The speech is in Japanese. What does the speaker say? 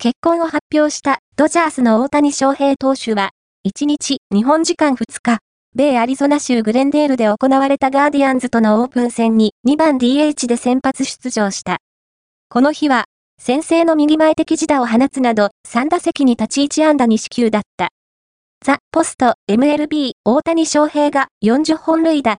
結婚を発表したドジャースの大谷翔平投手は、1日、日本時間2日、米アリゾナ州グレンデールで行われたガーディアンズとのオープン戦に2番 DH で先発出場した。この日は、先制の右前的自打を放つなど、3打席に立ち位置安打に死球だった。ザ・ポスト MLB 大谷翔平が40本塁打